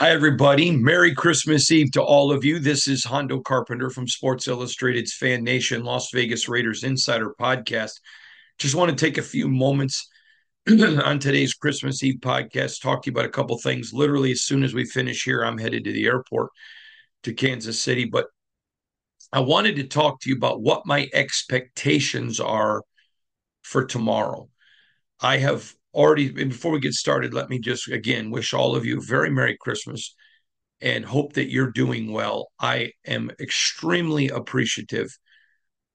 Hi, everybody. Merry Christmas Eve to all of you. This is Hondo Carpenter from Sports Illustrated's Fan Nation Las Vegas Raiders Insider Podcast. Just want to take a few moments on today's Christmas Eve podcast, talk to you about a couple things. Literally, as soon as we finish here, I'm headed to the airport to Kansas City. But I wanted to talk to you about what my expectations are for tomorrow. I have already before we get started let me just again wish all of you a very merry christmas and hope that you're doing well. I am extremely appreciative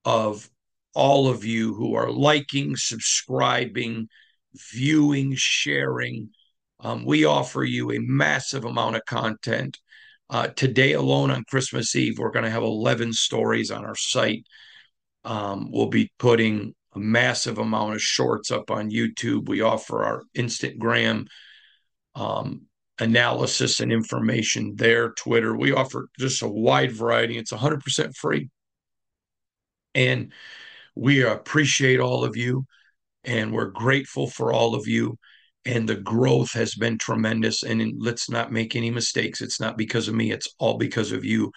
of all of you who are liking subscribing viewing sharing. Um, we offer you a massive amount of content. Uh, today alone on christmas eve we're going to have 11 stories on our site. Um, we'll be putting a massive amount of shorts up on YouTube. We offer our Instagram um, analysis and information there, Twitter. We offer just a wide variety. It's 100% free. And we appreciate all of you and we're grateful for all of you. And the growth has been tremendous. And let's not make any mistakes. It's not because of me, it's all because of you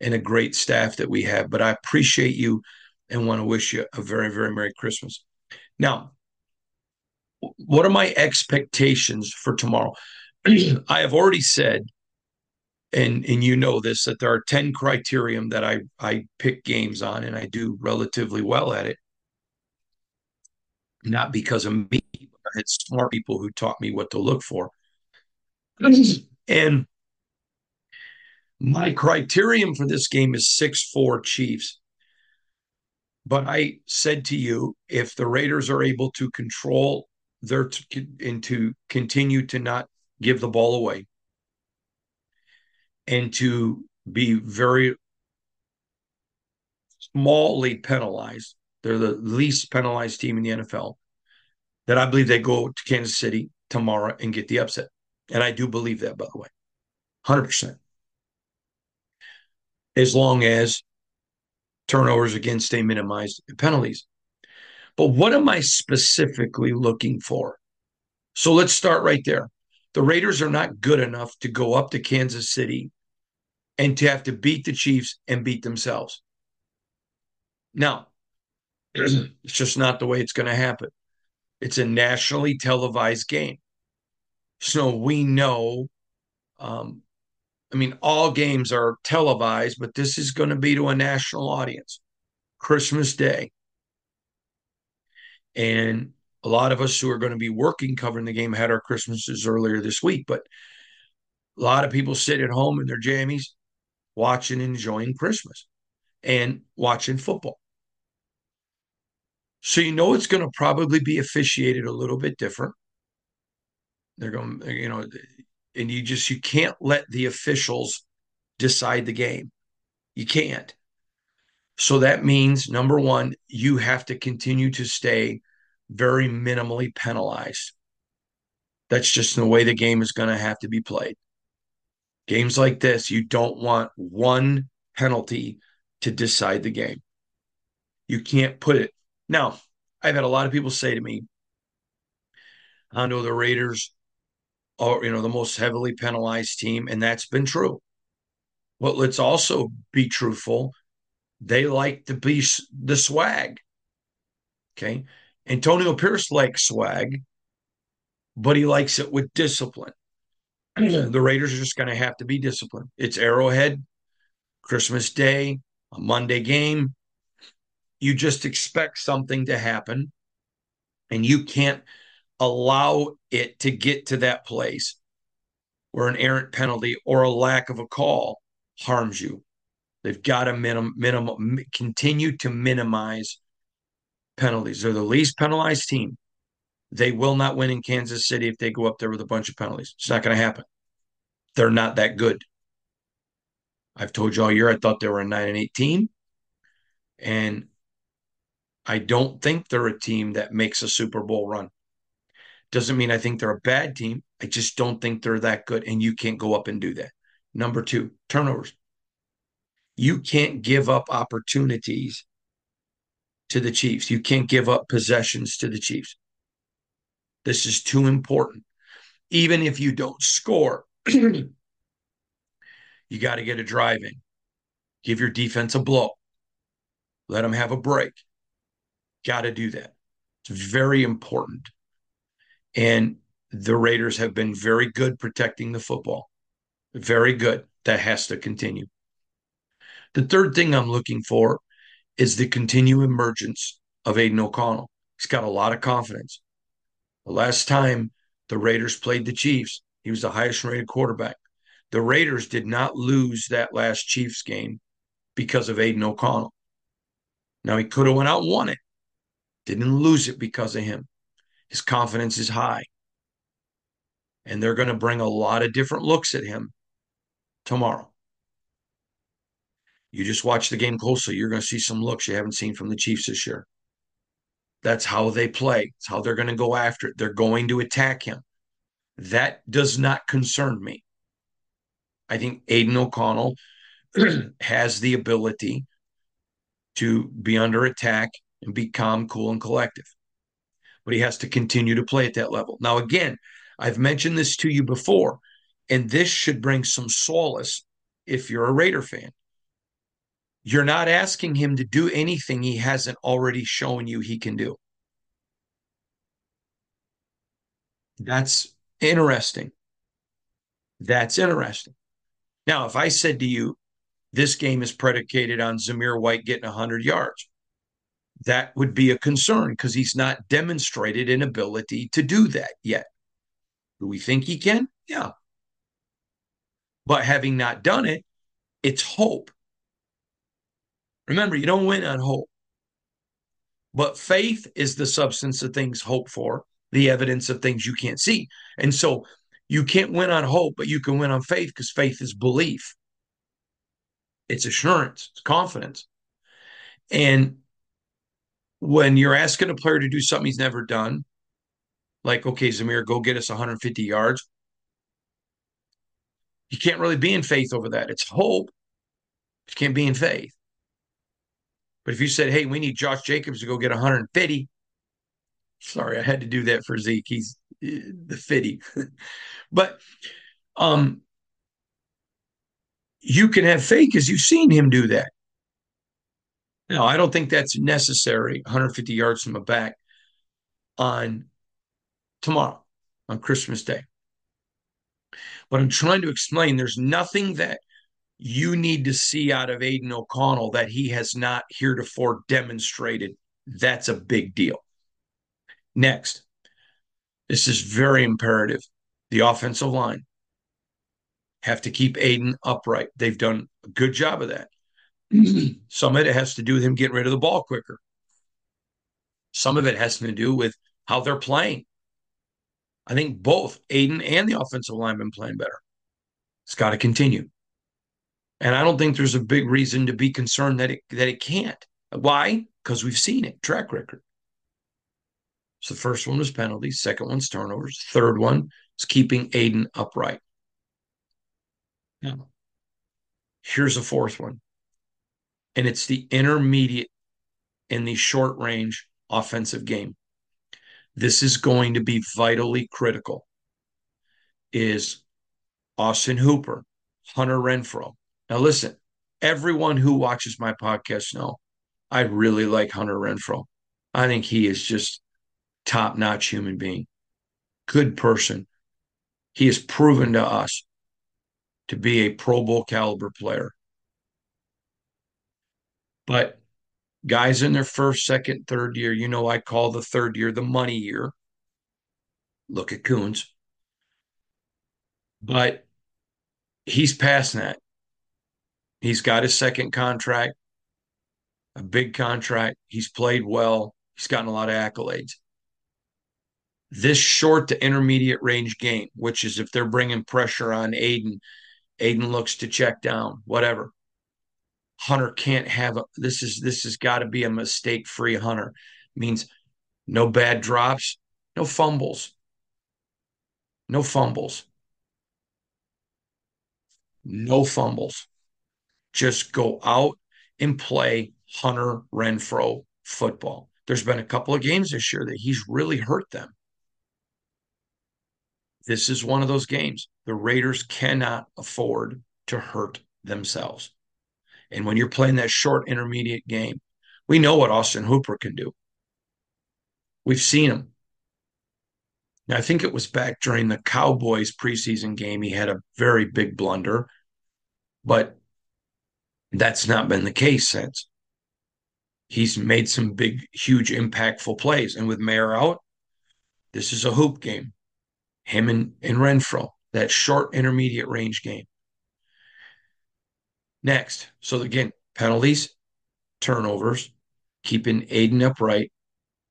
and a great staff that we have. But I appreciate you and want to wish you a very, very Merry Christmas. Now, what are my expectations for tomorrow? I have already said, and and you know this, that there are 10 criterion that I, I pick games on, and I do relatively well at it. Not because of me, I had smart people who taught me what to look for. and my criterion for this game is 6 4 Chiefs. But I said to you, if the Raiders are able to control their t- and to continue to not give the ball away and to be very smallly penalized, they're the least penalized team in the NFL, that I believe they go to Kansas City tomorrow and get the upset. And I do believe that, by the way, 100%. As long as turnovers again stay minimized, penalties. But what am I specifically looking for? So let's start right there. The Raiders are not good enough to go up to Kansas City and to have to beat the Chiefs and beat themselves. Now, it's just not the way it's going to happen. It's a nationally televised game. So we know um, I mean, all games are televised, but this is going to be to a national audience. Christmas Day. And a lot of us who are going to be working covering the game had our Christmases earlier this week, but a lot of people sit at home in their jammies watching enjoying Christmas and watching football. So you know it's going to probably be officiated a little bit different. They're going, you know, and you just you can't let the officials decide the game. You can't. So that means number one, you have to continue to stay very minimally penalized. That's just the way the game is going to have to be played. Games like this, you don't want one penalty to decide the game. You can't put it. Now, I've had a lot of people say to me, Hondo, the Raiders are, you know, the most heavily penalized team, and that's been true. But let's also be truthful. They like to be the swag. Okay. Antonio Pierce likes swag, but he likes it with discipline. the Raiders are just going to have to be disciplined. It's Arrowhead, Christmas Day, a Monday game. You just expect something to happen, and you can't allow it to get to that place where an errant penalty or a lack of a call harms you. They've got to minimum, minimum continue to minimize penalties. They're the least penalized team. They will not win in Kansas City if they go up there with a bunch of penalties. It's not going to happen. They're not that good. I've told you all year I thought they were a 9 and 18. And I don't think they're a team that makes a Super Bowl run. Doesn't mean I think they're a bad team. I just don't think they're that good. And you can't go up and do that. Number two, turnovers. You can't give up opportunities to the Chiefs. You can't give up possessions to the Chiefs. This is too important. Even if you don't score, you got to get a drive in. Give your defense a blow. Let them have a break. Got to do that. It's very important. And the Raiders have been very good protecting the football. Very good. That has to continue. The third thing I'm looking for is the continued emergence of Aidan O'Connell. He's got a lot of confidence. The last time the Raiders played the Chiefs, he was the highest rated quarterback. The Raiders did not lose that last Chiefs game because of Aidan O'Connell. Now he could have went out and won it. Didn't lose it because of him. His confidence is high. And they're going to bring a lot of different looks at him tomorrow. You just watch the game closely. You're going to see some looks you haven't seen from the Chiefs this year. That's how they play. It's how they're going to go after it. They're going to attack him. That does not concern me. I think Aidan O'Connell has the ability to be under attack and be calm, cool, and collective. But he has to continue to play at that level. Now, again, I've mentioned this to you before, and this should bring some solace if you're a Raider fan. You're not asking him to do anything he hasn't already shown you he can do. That's interesting. That's interesting. Now, if I said to you, this game is predicated on Zamir White getting 100 yards, that would be a concern because he's not demonstrated an ability to do that yet. Do we think he can? Yeah. But having not done it, it's hope. Remember, you don't win on hope. But faith is the substance of things hoped for, the evidence of things you can't see. And so you can't win on hope, but you can win on faith because faith is belief. It's assurance, it's confidence. And when you're asking a player to do something he's never done, like, okay, Zamir, go get us 150 yards, you can't really be in faith over that. It's hope. You can't be in faith. But if you said, hey, we need Josh Jacobs to go get 150, sorry, I had to do that for Zeke. He's uh, the fitty. but um, you can have faith because you've seen him do that. Now, I don't think that's necessary, 150 yards from the back on tomorrow, on Christmas Day. But I'm trying to explain there's nothing that you need to see out of Aidan O'Connell that he has not heretofore demonstrated. That's a big deal. Next, this is very imperative. The offensive line have to keep Aidan upright. They've done a good job of that. Some of it has to do with him getting rid of the ball quicker. Some of it has to do with how they're playing. I think both Aidan and the offensive line been playing better. It's got to continue. And I don't think there's a big reason to be concerned that it that it can't. Why? Because we've seen it, track record. So the first one was penalties, second one's turnovers, third one is keeping Aidan upright. Now, here's a fourth one. And it's the intermediate in the short range offensive game. This is going to be vitally critical. Is Austin Hooper, Hunter Renfrow. Now listen, everyone who watches my podcast know I really like Hunter Renfrow. I think he is just top-notch human being. Good person. He has proven to us to be a Pro Bowl caliber player. But guys in their first, second, third year, you know, I call the third year the money year. Look at Koonce. But he's past that. He's got his second contract, a big contract. He's played well. He's gotten a lot of accolades. This short to intermediate range game, which is if they're bringing pressure on Aidan, Aidan looks to check down, whatever. Hunter can't have a, this is this has got to be a mistake free Hunter. means no bad drops, no fumbles. No fumbles. No fumbles. Just go out and play Hunter Renfrow football. There's been a couple of games this year that he's really hurt them. This is one of those games. The Raiders cannot afford to hurt themselves. And when you're playing that short intermediate game, we know what Austin Hooper can do. We've seen him. Now, I think it was back during the Cowboys preseason game, he had a very big blunder, but that's not been the case since. He's made some big, huge, impactful plays. And with Mayer out, this is a hoop game. Him and, and Renfrow, that short intermediate range game. Next, so again, penalties, turnovers, keeping Aidan upright,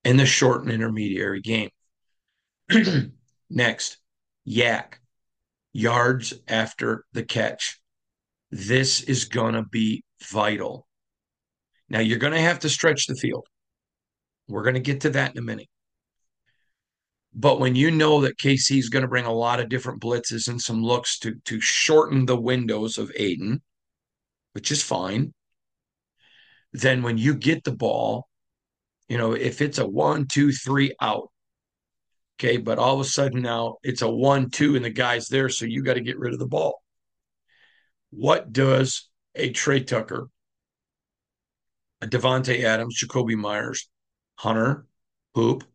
and the short and intermediary game. Next, YAC, yards after the catch. This is going to be vital. Now, you're going to have to stretch the field. We're going to get to that in a minute. But when you know that KC is going to bring a lot of different blitzes and some looks to, to shorten the windows of Aidan, which is fine. Then when you get the ball, you know, if it's a one, two, three out, okay, but all of a sudden now it's a one, two, and the guy's there, so you got to get rid of the ball. What does a Tre Tucker, a Davante Adams, Jakobi Meyers, Hunter, Hoop,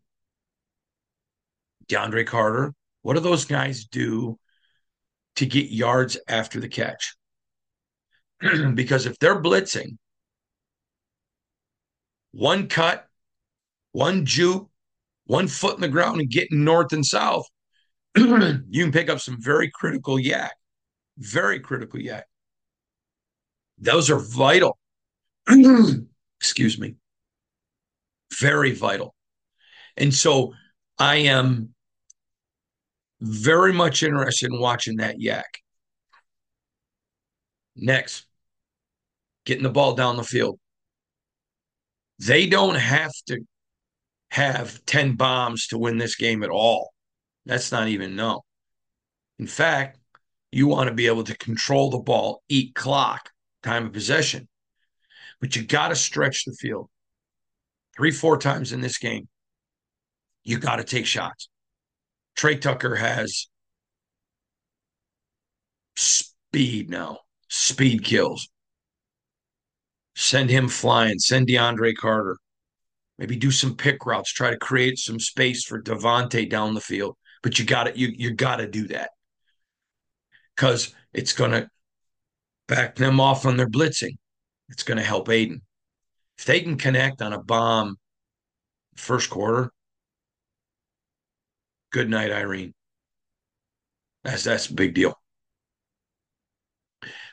DeAndre Carter, what do those guys do to get yards after the catch? because if they're blitzing, one cut, one juke, one foot in the ground and getting north and south, you can pick up some very critical YAC. Very critical YAC. Those are vital. Excuse me. Very vital. And so I am very much interested in watching that YAC. Next, getting the ball down the field. They don't have to have 10 bombs to win this game at all. That's not even no. In fact, you want to be able to control the ball, eat clock, time of possession. But you got to stretch the field. Three, four times in this game, you got to take shots. Tre Tucker has speed now. Speed kills. Send him flying. Send DeAndre Carter. Maybe do some pick routes. Try to create some space for Davante down the field. But you got to you you got to do that because it's going to back them off on their blitzing. It's going to help Aidan. If they can connect on a bomb first quarter, good night, Irene. That's that's a big deal.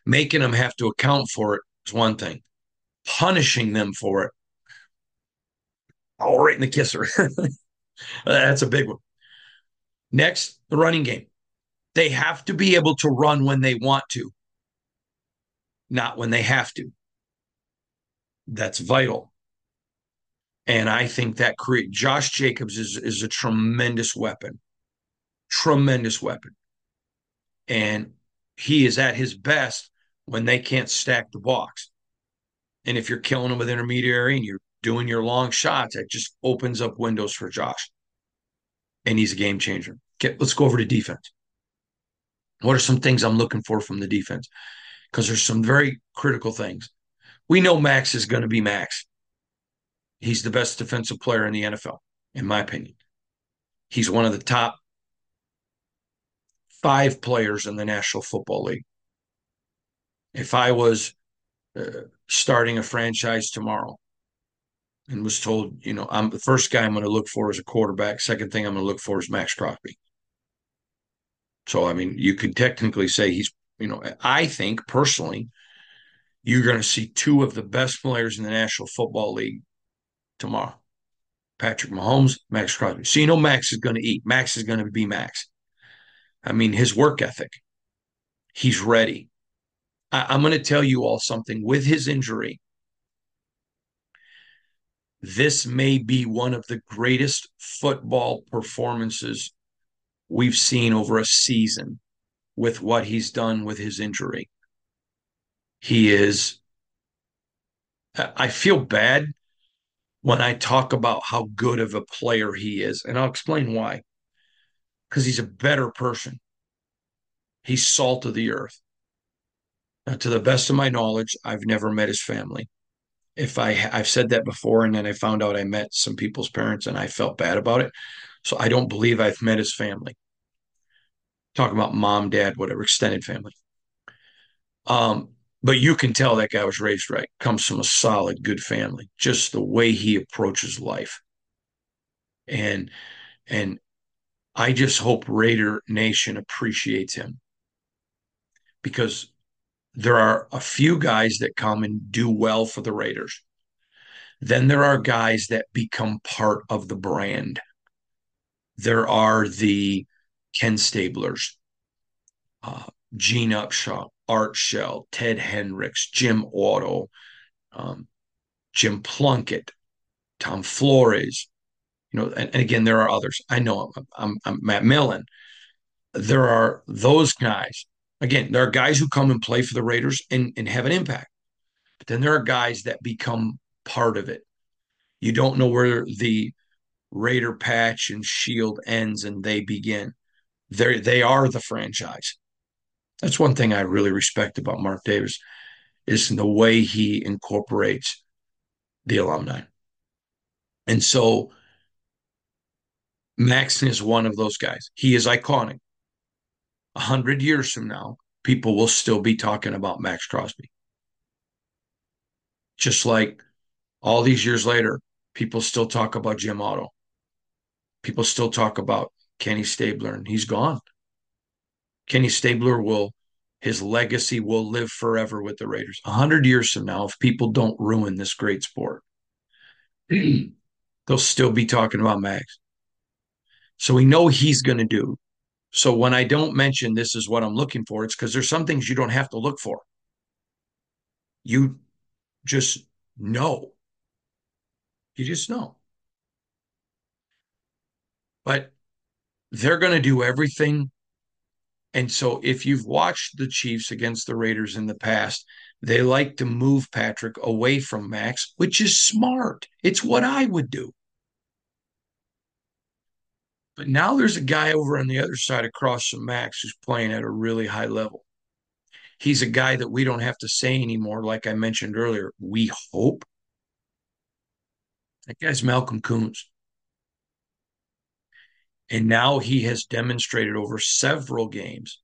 Making them have to account for it is one thing punishing them for it. All right in the kisser. That's a big one. Next, the running game. They have to be able to run when they want to, not when they have to. That's vital. And I think that create Josh Jacobs is, is a tremendous weapon. Tremendous weapon. And he is at his best when they can't stack the box. And if you're killing them with intermediary and you're doing your long shots, it just opens up windows for Josh. And he's a game changer. Get, let's go over to defense. What are some things I'm looking for from the defense? Because there's some very critical things. We know Maxx is going to be Maxx. He's the best defensive player in the NFL, in my opinion. He's one of the top five players in the National Football League. If I was uh, starting a franchise tomorrow and was told, you know, I'm the first guy I'm going to look for is a quarterback. Second thing I'm going to look for is Maxx Crosby. So, I mean, you could technically say he's, you know, I think personally, you're going to see two of the best players in the National Football League tomorrow Patrick Mahomes, Maxx Crosby. So, you know, Maxx is going to eat. Maxx is going to be Maxx. I mean, his work ethic, he's ready. I, am going to tell you all something with his injury. This may be one of the greatest football performances we've seen over a season with what he's done with his injury. He is, I feel bad when I talk about how good of a player he is, and I'll explain why. Because he's a better person. He's salt of the earth. Now, to the best of my knowledge, I've never met his family. If I I've said that before, and then I found out I met some people's parents, and I felt bad about it. So I don't believe I've met his family. Talking about mom, dad, whatever, extended family. Um, but you can tell that guy was raised right. Comes from a solid, good family. Just the way he approaches life, and and I just hope Raider Nation appreciates him because there are a few guys that come and do well for the Raiders. Then there are guys that become part of the brand. There are the Ken Stablers, uh, Gene Upshaw, Art Shell, Ted Hendricks, Jim Otto, um, Jim Plunkett, Tom Flores. You know, and, and, again, there are others. I know I'm, I'm, I'm Matt Millen. There are those guys Again, there are guys who come and play for the Raiders and, and have an impact. But then there are guys that become part of it. You don't know where the Raider patch and shield ends and they begin. They they are the franchise. That's one thing I really respect about Mark Davis is the way he incorporates the alumni. And so Maxon is one of those guys. He is iconic a hundred years from now, people will still be talking about Maxx Crosby. Just like all these years later, people still talk about Jim Otto. People still talk about Kenny Stabler, and he's gone. Kenny Stabler will, his legacy will live forever with the Raiders. A hundred years from now, if people don't ruin this great sport, they'll still be talking about Maxx. So we know he's going to do so when I don't mention this is what I'm looking for, it's because there's some things you don't have to look for. You just know. You just know. But they're going to do everything. And so if you've watched the Chiefs against the Raiders in the past, they like to move Patrick away from Maxx, which is smart. It's what I would do. But now there's a guy over on the other side across from Maxx who's playing at a really high level. He's a guy that we don't have to say anymore, like I mentioned earlier. We hope. That guy's Malcolm Koonce. And now he has demonstrated over several games.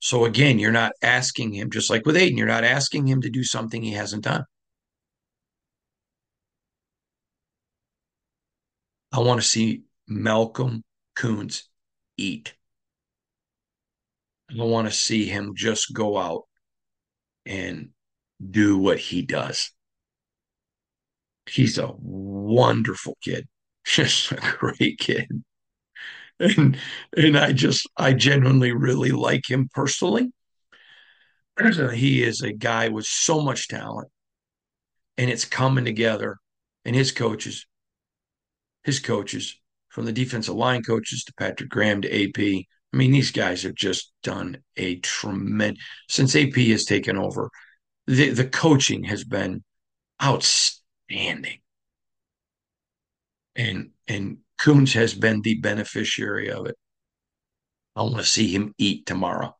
So again, you're not asking him, just like with Aidan, you're not asking him to do something he hasn't done. I want to see Malcolm Koonce eat. I don't want to see him just go out and do what he does. He's a wonderful kid, just a great kid. And and I just I genuinely really like him personally. He is a guy with so much talent, and it's coming together. And his coaches, his coaches, from the defensive line coaches to Patrick Graham to AP. I mean, these guys have just done a tremendous since AP has taken over. The the coaching has been outstanding. And and Koonce has been the beneficiary of it. I want to see him eat tomorrow.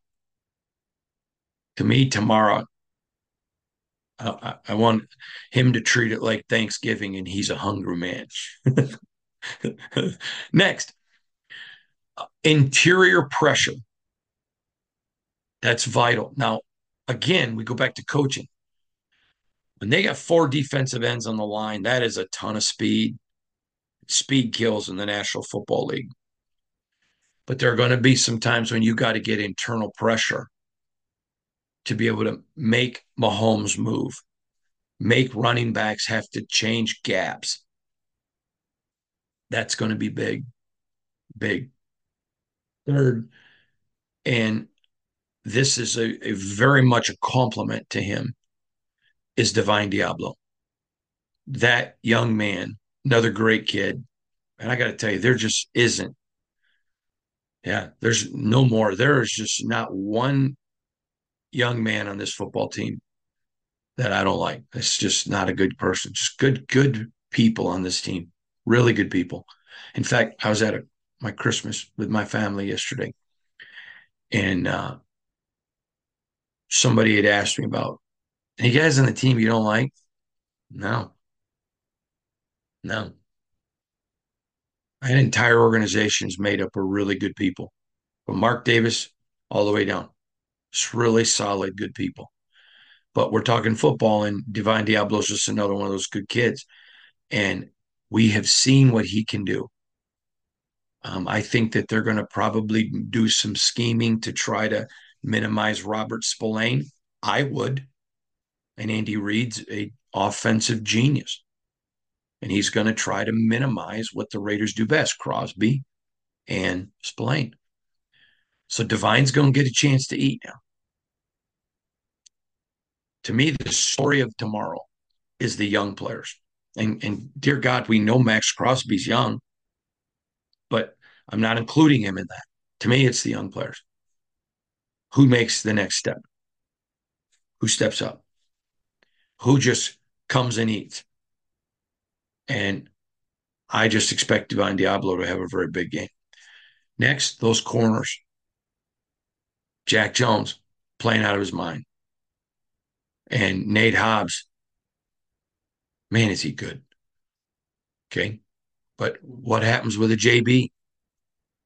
To me, tomorrow, I, I, want him to treat it like Thanksgiving and he's a hungry man. Next, interior pressure. That's vital. Now, again, we go back to coaching. When they got four defensive ends on the line, that is a ton of speed. Speed kills in the National Football League. But there are going to be some times when you got to get internal pressure to be able to make Mahomes move, make running backs have to change gaps. That's going to be big, big. Third, and this is a, a very much a compliment to him, is Divine Deablo. That young man, another great kid. And I got to tell you, there just isn't. Yeah, there's no more. There is just not one young man on this football team that I don't like. It's just not a good person. Just good, good people on this team. Really good people. In fact, I was at a, my Christmas with my family yesterday, and uh, somebody had asked me about any guys on the team you don't like. No, no. Had entire organizations made up of really good people, from Mark Davis all the way down. It's really solid, good people. But we're talking football, and Divine Deablo is another one of those good kids. And we have seen what he can do. Um, I think that they're going to probably do some scheming to try to minimize Robert Spillane. I would. And Andy Reid's a offensive genius. And he's going to try to minimize what the Raiders do best, Crosby and Spillane. So Divine's going to get a chance to eat now. To me, the story of tomorrow is the young players. And, and dear God, we know Maxx Crosby's young, but I'm not including him in that. To me, it's the young players. Who makes the next step? Who steps up? Who just comes and eats? And I just expect Divine Deablo to have a very big game. Next, those corners. Jack Jones playing out of his mind. And Nate Hobbs, man, is he good. Okay. But what happens with a JB?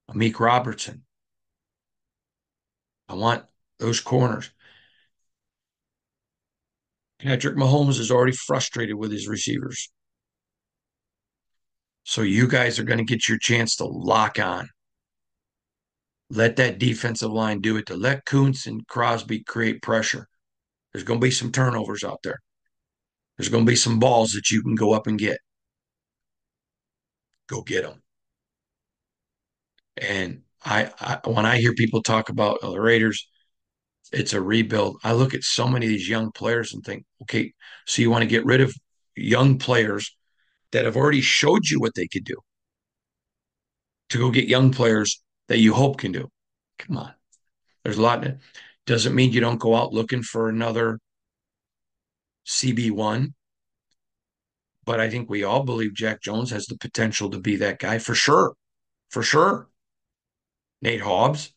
a Amik Robertson. I want those corners. Patrick Mahomes is already frustrated with his receivers. So you guys are going to get your chance to lock on. Let that defensive line do it to let Koonce and Crosby create pressure. There's going to be some turnovers out there. There's going to be some balls that you can go up and get. Go get them. And I, I when I hear people talk about oh, the Raiders, it's a rebuild. I look at so many of these young players and think, okay, so you want to get rid of young players that have already showed you what they could do to go get young players that you hope can do. Come on. There's a lot. Doesn't mean you don't go out looking for another CB1. But I think we all believe Jack Jones has the potential to be that guy for sure. For sure. Nate Hobbs,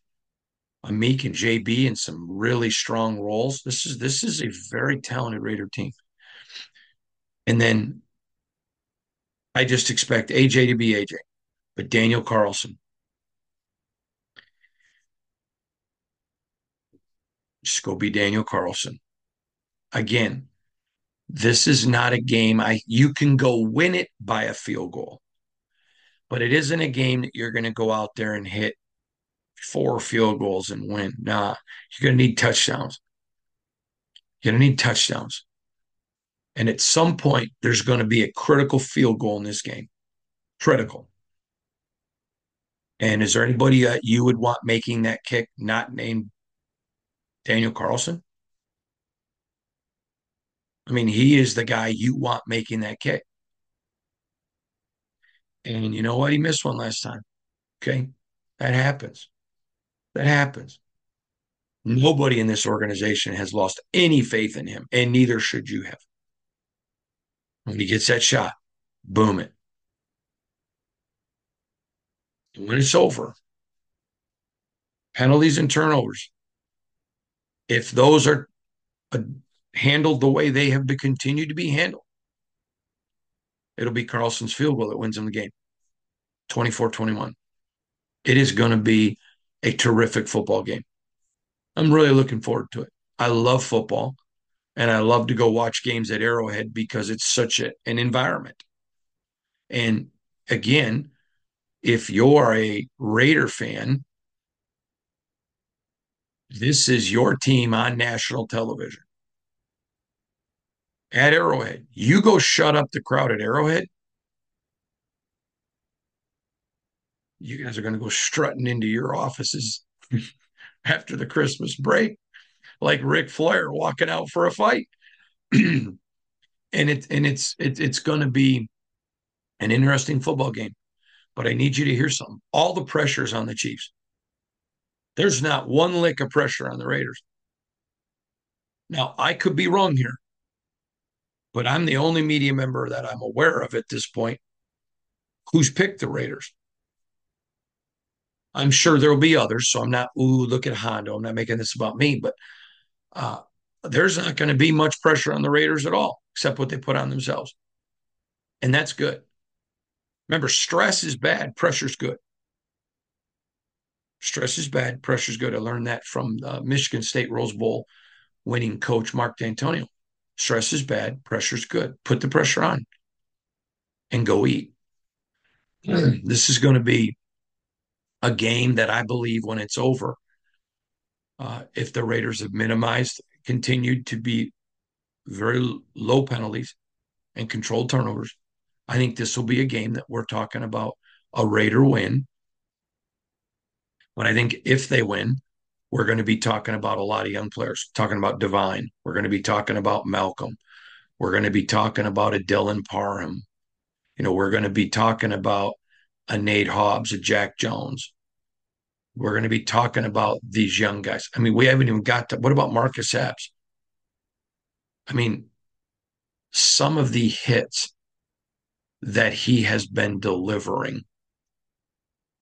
Amik and JB in some really strong roles. This is this is a very talented Raider team. And then I just expect AJ to be AJ, but Daniel Carlson. Just go be Daniel Carlson. Again, this is not a game I you can go win it by a field goal. But it isn't a game that you're going to go out there and hit four field goals and win. Nah, you're going to need touchdowns. You're going to need touchdowns. And at some point, there's going to be a critical field goal in this game. Critical. And is there anybody that you would want making that kick not named Daniel Carlson? I mean, he is the guy you want making that kick. And you know what? He missed one last time. Okay. That happens. That happens. Nobody in this organization has lost any faith in him, and neither should you have. When he gets that shot, boom it. And when it's over, penalties and turnovers, if those are handled the way they have to continue to be handled, it'll be Carlson's field goal that wins them the game 24 21. It is going to be a terrific football game. I'm really looking forward to it. I love football and I love to go watch games at Arrowhead because it's such a, an environment. And again, if you're a Raider fan, this is your team on national television at Arrowhead. You go shut up the crowd at Arrowhead. You guys are going to go strutting into your offices after the Christmas break, like Ric Flair walking out for a fight. and it and it's it, it's going to be an interesting football game. But I need you to hear something. All the pressure is on the Chiefs. There's not one lick of pressure on the Raiders. Now, I could be wrong here, but I'm the only media member that I'm aware of at this point who's picked the Raiders. I'm sure there will be others. So I'm not, ooh, look at Hondo. I'm not making this about me, but uh, there's not going to be much pressure on the Raiders at all, except what they put on themselves. And that's good. Remember, stress is bad, pressure's good. Stress is bad, pressure's good. I learned that from Michigan State Rose Bowl winning coach Mark Dantonio. Stress is bad, pressure's good. Put the pressure on and go eat. This is going to be a game that I believe when it's over, uh, if the Raiders have minimized, continued to be very low penalties and controlled turnovers, I think this will be a game that we're talking about a Raider win. But I think if they win, we're going to be talking about a lot of young players, talking about Divine. We're going to be talking about Malcolm. We're going to be talking about a Dylan Parham. You know, we're going to be talking about a Nate Hobbs, a Jack Jones. We're going to be talking about these young guys. I mean, we haven't even got to what about Marcus Epps? I mean, some of the hits that he has been delivering,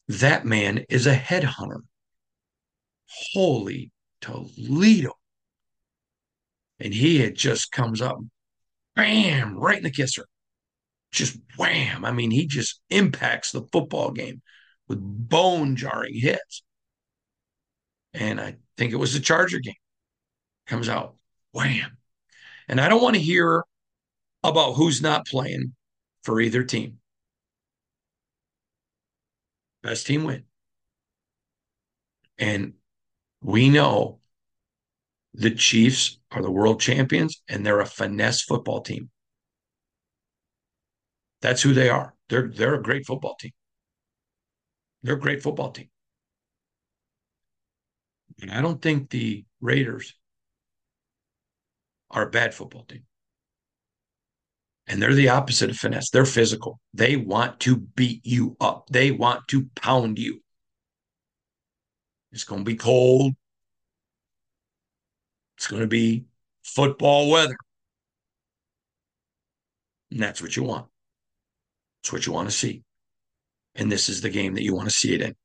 that man is a headhunter. Holy Toledo. And he had just comes up, bam, right in the kisser just wham. I mean, he just impacts the football game with bone jarring hits. And I think it was the Charger game. Comes out, wham. And I don't want to hear about who's not playing for either team. Best team win. And we know the Chiefs are the world champions and they're a finesse football team. That's who they are. They're they're a great football team. They're a great football team. And I don't think the Raiders are a bad football team. And they're the opposite of finesse. They're physical. They want to beat you up. They want to pound you. It's going to be cold. It's going to be football weather. And that's what you want. It's what you want to see. And this is the game that you want to see it in.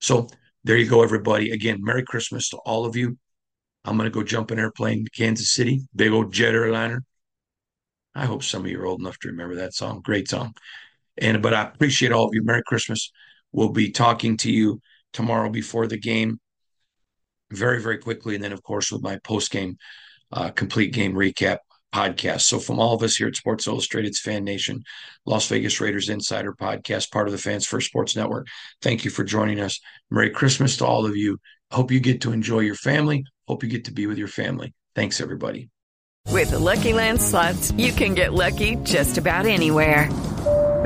So there you go, everybody. Again, Merry Christmas to all of you. I'm going to go jump an airplane to Kansas City, big old jet airliner. I hope some of you are old enough to remember that song. Great song. And but I appreciate all of you. Merry Christmas. We'll be talking to you tomorrow before the game very, very quickly. And then, of course, with my post game uh, complete game recap podcast. So, from all of us here at Sports Illustrated's Fan Nation, Las Vegas Raiders Insider Podcast, part of the Fans First Sports Network, thank you for joining us. Merry Christmas to all of you. Hope you get to enjoy your family. Hope you get to be with your family. Thanks, everybody. With the Lucky Land slots, you can get lucky just about anywhere.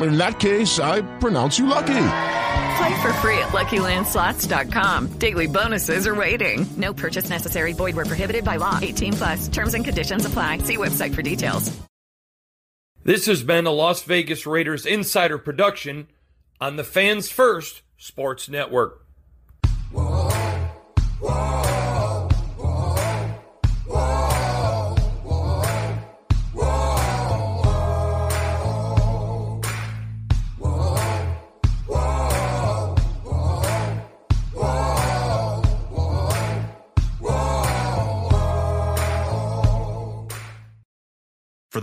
In that case, I pronounce you lucky. Play for free at LuckyLandSlots.com. Daily bonuses are waiting. No purchase necessary. Void where prohibited by law. 18 plus. Terms and conditions apply. See website for details. This has been a Las Vegas Raiders insider production on the Fans First Sports Network.